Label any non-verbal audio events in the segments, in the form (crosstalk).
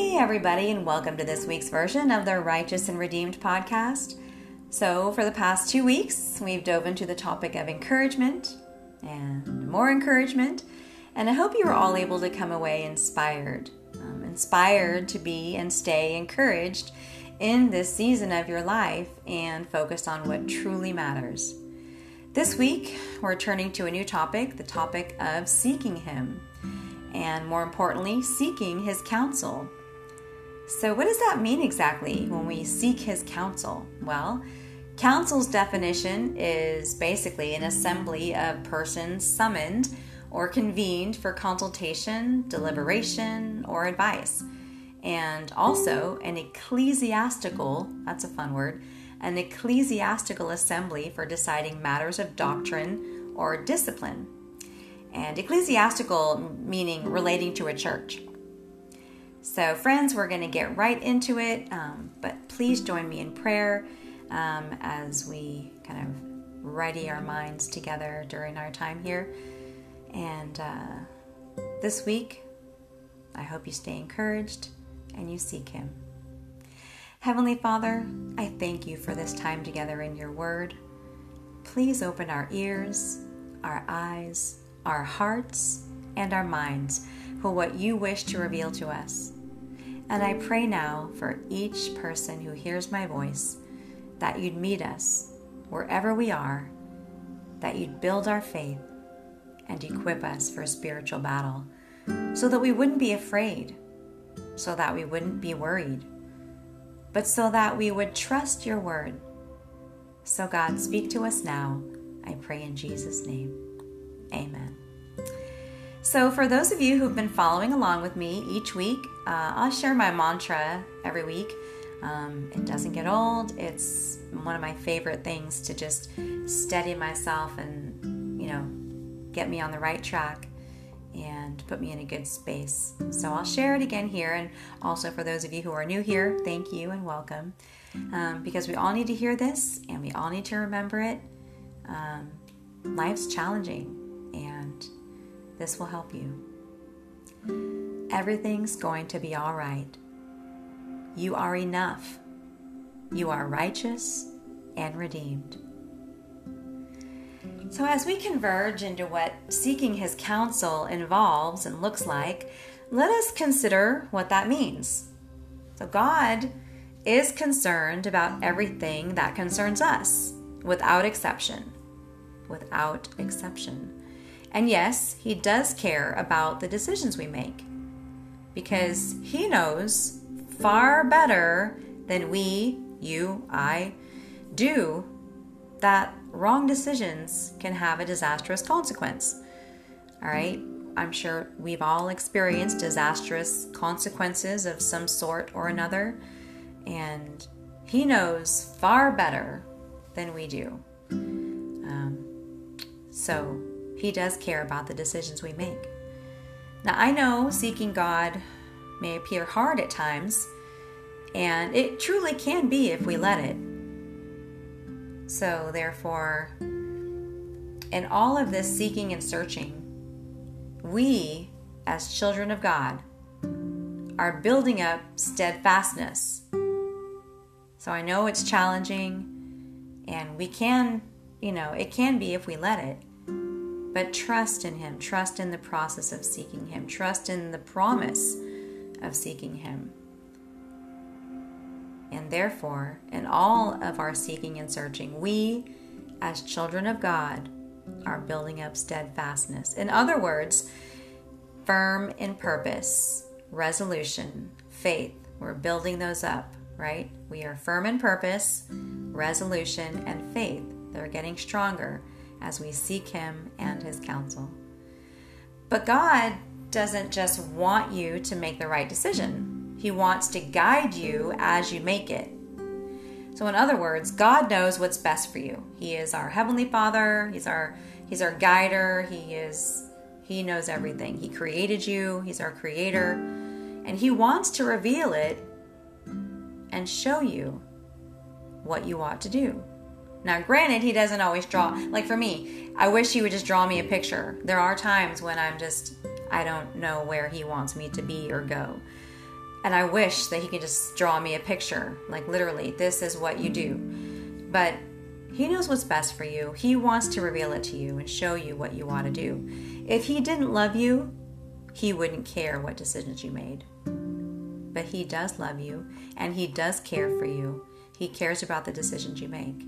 Hey, everybody, and welcome to this week's version of the Righteous and Redeemed podcast. So, for the past two weeks, we've dove into the topic of encouragement and more encouragement, and I hope you were all able to come away inspired. Um, inspired to be and stay encouraged in this season of your life and focus on what truly matters. This week, we're turning to a new topic the topic of seeking Him and more importantly, seeking his counsel. So, what does that mean exactly when we seek his counsel? Well, counsel's definition is basically an assembly of persons summoned or convened for consultation, deliberation, or advice. And also an ecclesiastical, that's a fun word, an ecclesiastical assembly for deciding matters of doctrine or discipline and ecclesiastical meaning relating to a church. So, friends, we're going to get right into it, um, but please join me in prayer um, as we kind of ready our minds together during our time here. And uh, this week, I hope you stay encouraged and you seek Him. Heavenly Father, I thank you for this time together in your word. Please open our ears, our eyes, our hearts, and our minds for what you wish to reveal to us. And I pray now for each person who hears my voice that you'd meet us wherever we are, that you'd build our faith and equip us for a spiritual battle so that we wouldn't be afraid, so that we wouldn't be worried, but so that we would trust your word. So, God, speak to us now. I pray in Jesus' name. Amen. So, for those of you who've been following along with me each week, uh, I'll share my mantra every week. Um, it doesn't get old. It's one of my favorite things to just steady myself and, you know, get me on the right track and put me in a good space. So I'll share it again here. And also for those of you who are new here, thank you and welcome. Um, because we all need to hear this and we all need to remember it. Um, life's challenging this will help you. Everything's going to be all right. You are enough. You are righteous and redeemed. So, as we converge into what seeking His counsel involves and looks like, let us consider what that means. So, God is concerned about everything that concerns us, without exception. Without exception. And yes, He does care about the decisions we make because He knows far better than we, you, I, do that wrong decisions can have a disastrous consequence. All right? I'm sure we've all experienced disastrous consequences of some sort or another, and He knows far better than we do. Um, so, he does care about the decisions we make. Now, I know seeking God may appear hard at times, and it truly can be if we let it. So, therefore, in all of this seeking and searching, we, as children of God, are building up steadfastness. So, I know it's challenging, and we can, you know, it can be if we let it. But trust in Him, trust in the process of seeking Him, trust in the promise of seeking Him. And therefore, in all of our seeking and searching, we, as children of God, are building up steadfastness. In other words, firm in purpose, resolution, faith. We're building those up, right? We are firm in purpose, resolution, and faith. They're getting stronger as we seek Him and His counsel. But God doesn't just want you to make the right decision, He wants to guide you as you make it. So, in other words, God knows what's best for you. He is our Heavenly Father, He's our He's our guider, He is He knows everything. He created you, He's our creator, and He wants to reveal it and show you what you ought to do. Now, granted, he doesn't always draw. Like for me, I wish he would just draw me a picture. There are times when I'm just, I don't know where he wants me to be or go. And I wish that he could just draw me a picture, like literally, this is what you do. But he knows what's best for you. He wants to reveal it to you and show you what you ought to do. If he didn't love you, he wouldn't care what decisions you made. But he does love you and he does care for you. He cares about the decisions you make.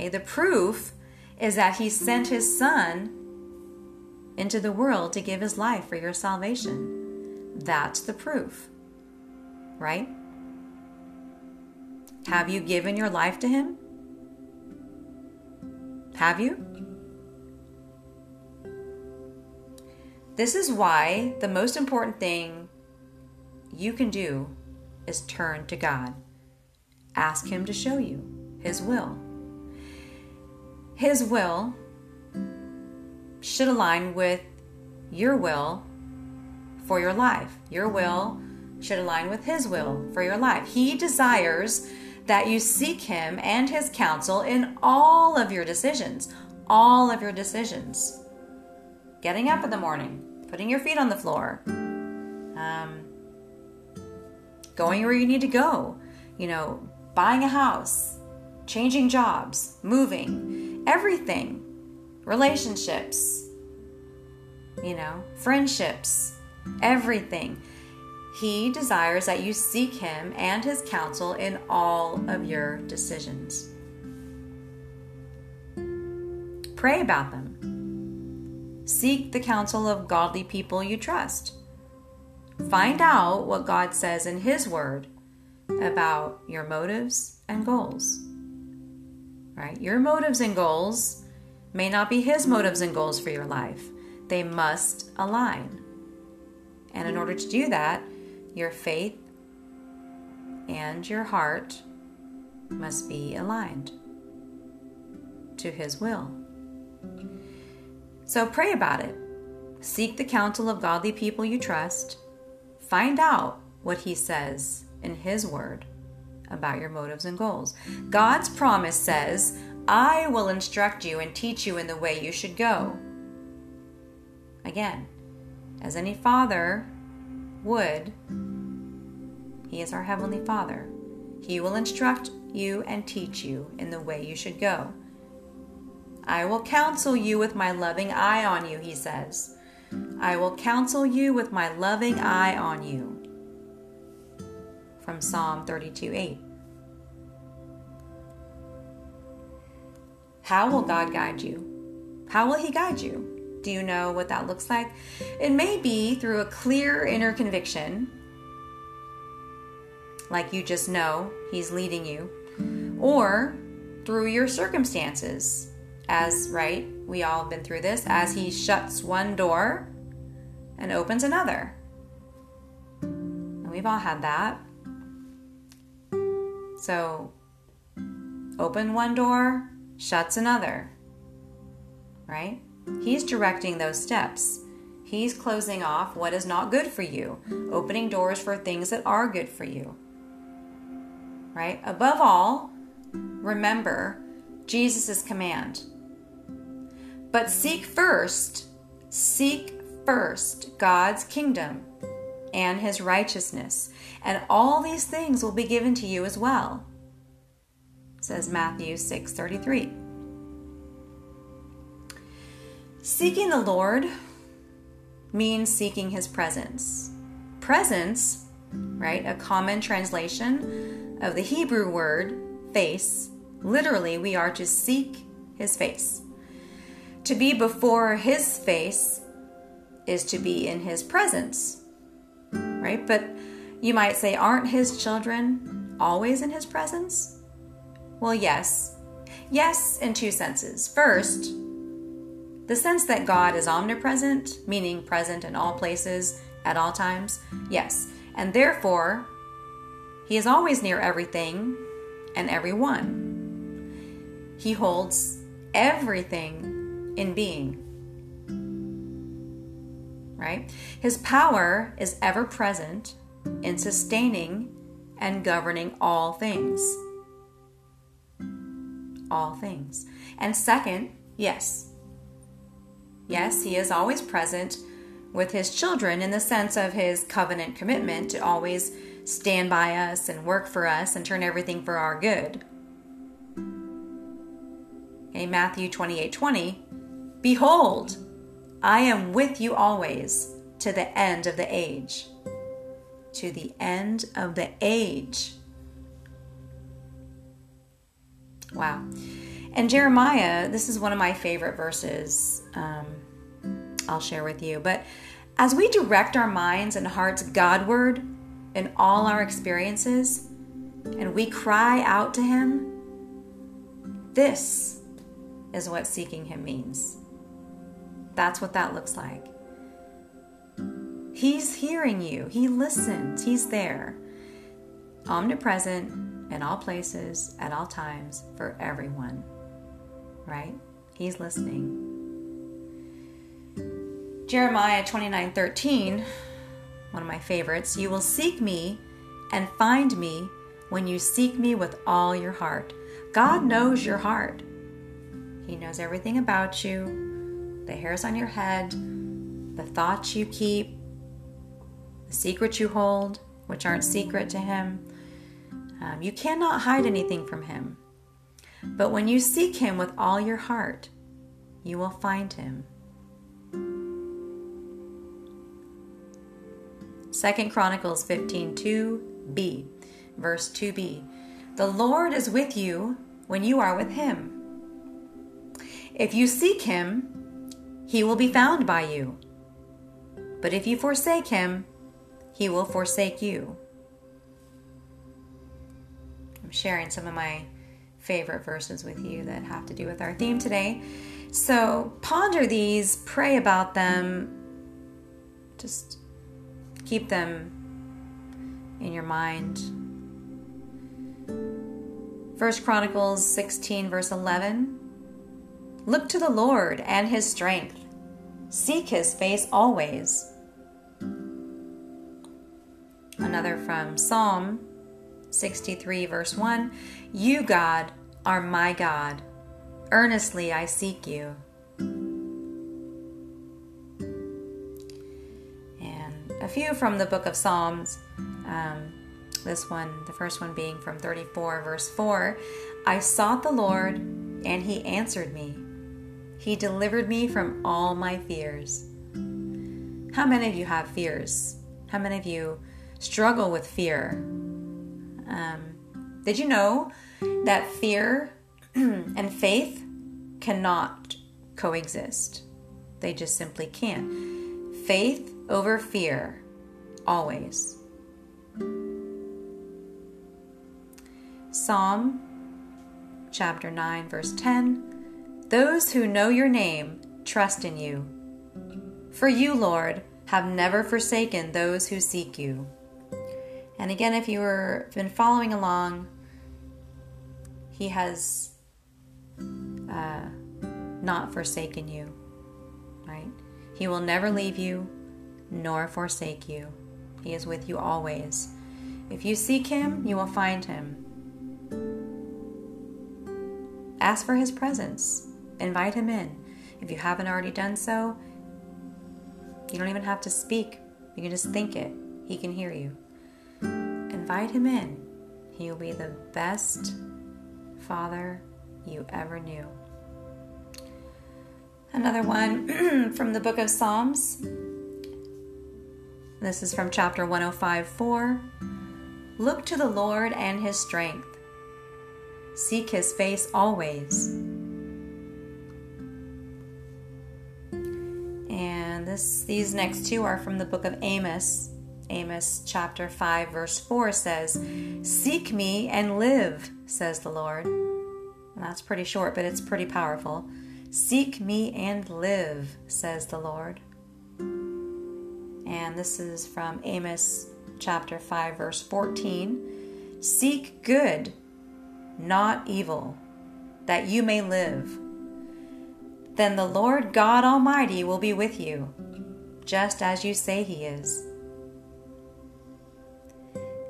Okay, the proof is that he sent his son into the world to give his life for your salvation. That's the proof, right? Have you given your life to him? Have you? This is why the most important thing you can do is turn to God. Ask Him to show you His will. His will should align with your will for your life. Your will should align with His will for your life. He desires that you seek Him and His counsel in all of your decisions. All of your decisions. Getting up in the morning, putting your feet on the floor, um, going where you need to go, you know, buying a house, changing jobs, moving everything relationships, you know, friendships, everything. He desires that you seek Him and His counsel in all of your decisions. Pray about them. Seek the counsel of godly people you trust. Find out what God says in His Word about your motives and goals right? Your motives and goals may not be His motives and goals for your life, they must align. And in order to do that, your faith and your heart must be aligned to His will. So pray about it. Seek the counsel of godly people you trust. Find out what He says in His Word about your motives and goals. God's promise says, I will instruct you and teach you in the way you should go. Again, as any father would, He is our Heavenly Father. He will instruct you and teach you in the way you should go. I will counsel you with my loving eye on you, he says. I will counsel you with my loving eye on you from Psalm 32 8. How will God guide you? How will He guide you? Do you know what that looks like? It may be through a clear inner conviction, like you just know He's leading you, or through your circumstances, as, right, we all have been through this, as He shuts one door and opens another. And we've all had that. So, open one door, shuts another. Right? He's directing those steps. He's closing off what is not good for you, opening doors for things that are good for you. Right? Above all, remember Jesus' command. But seek first, seek first God's kingdom and his righteousness, and all these things will be given to you as well, says Matthew 6:33. Seeking the Lord means seeking his presence. Presence, right? A common translation of the Hebrew word face. Literally, we are to seek his face. To be before his face is to be in his presence right? But you might say, aren't his children always in his presence? Well, yes. Yes, in two senses. First, the sense that God is omnipresent, meaning present in all places at all times, yes. And therefore, he is always near everything and everyone. He holds everything in being right? His power is ever present in sustaining and governing all things. All things. And second, yes. Yes, he is always present with his children in the sense of his covenant commitment to always stand by us and work for us and turn everything for our good. In Matthew 28 20, Behold, I am with you always to the end of the age. To the end of the age. Wow. And Jeremiah, this is one of my favorite verses um, I'll share with you. But as we direct our minds and hearts Godward in all our experiences, and we cry out to Him, this is what seeking Him means. That's what that looks like. He's hearing you, He listens, He's there, omnipresent in all places, at all times, for everyone. Right? He's listening. Jeremiah 29 13, one of my favorites, you will seek me and find me when you seek me with all your heart. God knows your heart. He knows everything about you, the hairs on your head, the thoughts you keep, the secrets you hold, which aren't secret to Him. Um, you cannot hide anything from Him. But when you seek Him with all your heart, you will find Him. Second Chronicles 15 2b, verse 2b. The Lord is with you when you are with Him. If you seek Him, He will be found by you. But if you forsake Him, He will forsake you. I'm sharing some of my favorite verses with you that have to do with our theme today. So ponder these, pray about them, just keep them in your mind. First Chronicles 16, verse 11. Look to the Lord and his strength. Seek his face always. Another from Psalm 63, verse 1 You, God, are my God. Earnestly I seek you. And a few from the book of Psalms. Um, this one, the first one being from 34, verse 4 I sought the Lord, and he answered me. He delivered me from all my fears. How many of you have fears? How many of you struggle with fear? Um, did you know that fear (clears throat) and faith cannot coexist? They just simply can't. Faith over fear, always. Psalm chapter 9, verse 10 Those who know your name trust in you. For you, Lord, have never forsaken those who seek you. And again, if you were been following along, he has uh, not forsaken you, right? He will never leave you nor forsake you. He is with you always. If you seek him, you will find him. Ask for his presence. Invite him in. If you haven't already done so, you don't even have to speak. You can just think it. He can hear you invite him in. He will be the best father you ever knew. Another one (clears throat) from the book of Psalms. This is from chapter 105 4. Look to the Lord and his strength, seek his face always. These next two are from the book of Amos, Amos chapter 5, verse 4 says, Seek me and live, says the Lord. And that's pretty short, but it's pretty powerful. Seek me and live, says the Lord. And this is from Amos chapter 5, verse 14. Seek good, not evil, that you may live. Then the Lord God Almighty will be with you, just as you say He is.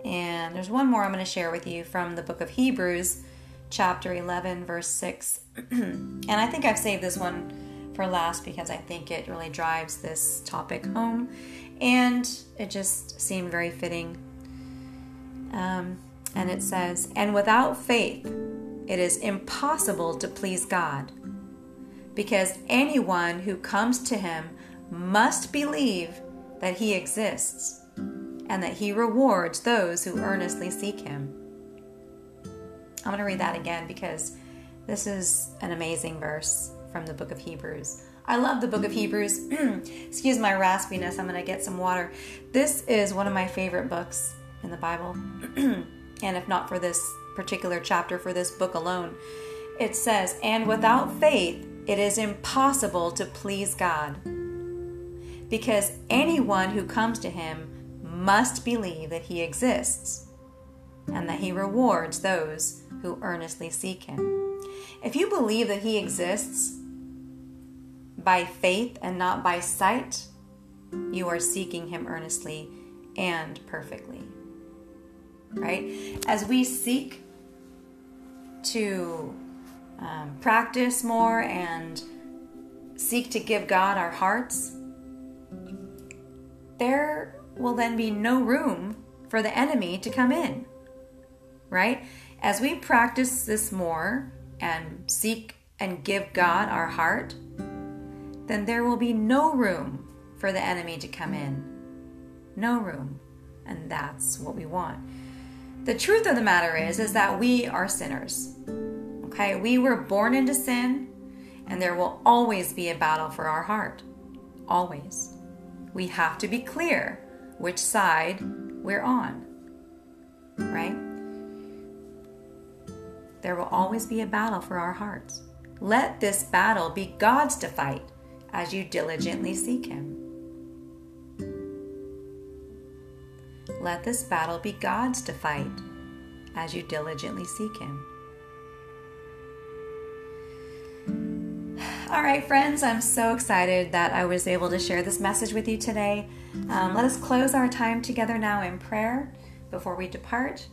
And there's one more I'm going to share with you from the book of Hebrews, chapter 11, verse 6. (clears throat) and I think I've saved this one for last because I think it really drives this topic home and it just seemed very fitting. Um, and it says, And without faith, it is impossible to please God because anyone who comes to him must believe that he exists and that he rewards those who earnestly seek him. I'm going to read that again because this is an amazing verse from the book of Hebrews. I love the book of Hebrews. (clears throat) Excuse my raspiness, I'm going to get some water. This is one of my favorite books in the Bible. (clears throat) and if not for this particular chapter, for this book alone, it says, And without faith, it is impossible to please God. Because anyone who comes to him must believe that he exists and that he rewards those who earnestly seek him. If you believe that he exists by faith and not by sight, you are seeking him earnestly and perfectly. Right? As we seek to um, practice more and seek to give God our hearts, there will then be no room for the enemy to come in. Right? As we practice this more and seek and give God our heart, then there will be no room for the enemy to come in. No room. And that's what we want. The truth of the matter is is that we are sinners. Okay? We were born into sin, and there will always be a battle for our heart. Always. We have to be clear which side we're on. Right? There will always be a battle for our hearts. Let this battle be God's to fight as you diligently seek Him. Let this battle be God's to fight as you diligently seek Him. All right, friends, I'm so excited that I was able to share this message with you today. Um, let us close our time together now in prayer before we depart.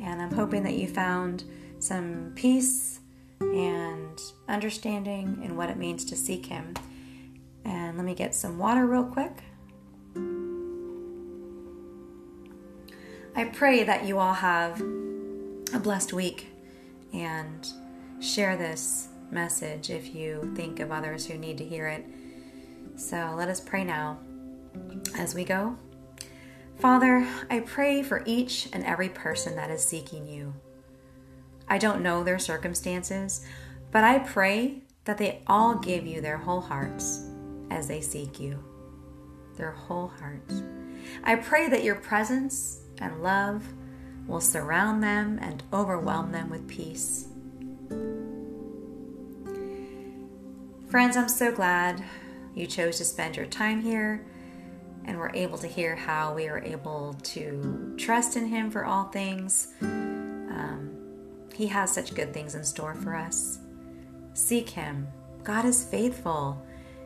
And I'm hoping that you found some peace and understanding in what it means to seek Him. And let me get some water real quick. I pray that you all have a blessed week and share this message if you think of others who need to hear it. So let us pray now as we go. Father, I pray for each and every person that is seeking you. I don't know their circumstances, but I pray that they all give you their whole hearts as they seek you. Their whole hearts. I pray that your presence and love will surround them and overwhelm them with peace. Friends, I'm so glad you chose to spend your time here and were able to hear how we are able to trust in Him for all things. Um, he has such good things in store for us. Seek Him. God is faithful.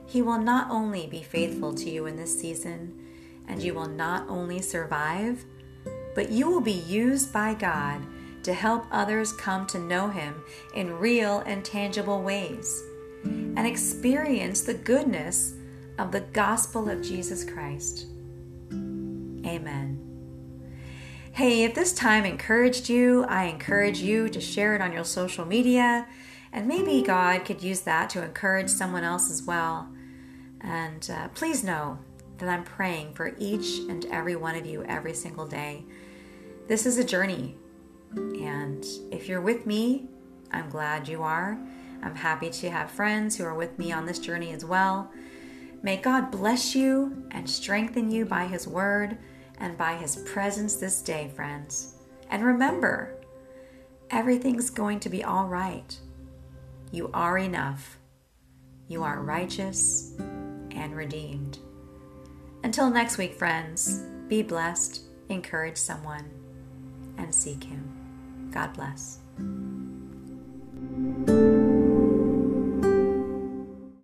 He will not only be faithful to you in this season, and you will not only survive, but you will be used by God to help others come to know Him in real and tangible ways and experience the goodness of the gospel of Jesus Christ. Amen. Hey, if this time encouraged you, I encourage you to share it on your social media, and maybe God could use that to encourage someone else as well. And uh, please know that I'm praying for each and every one of you every single day. This is a journey, and if you're with me, I'm glad you are. I'm happy to have friends who are with me on this journey as well. May God bless you and strengthen you by His word and by His presence this day, friends. And remember, everything's going to be all right. You are enough. You are righteous and redeemed. Until next week, friends, be blessed, encourage someone, and seek Him. God bless.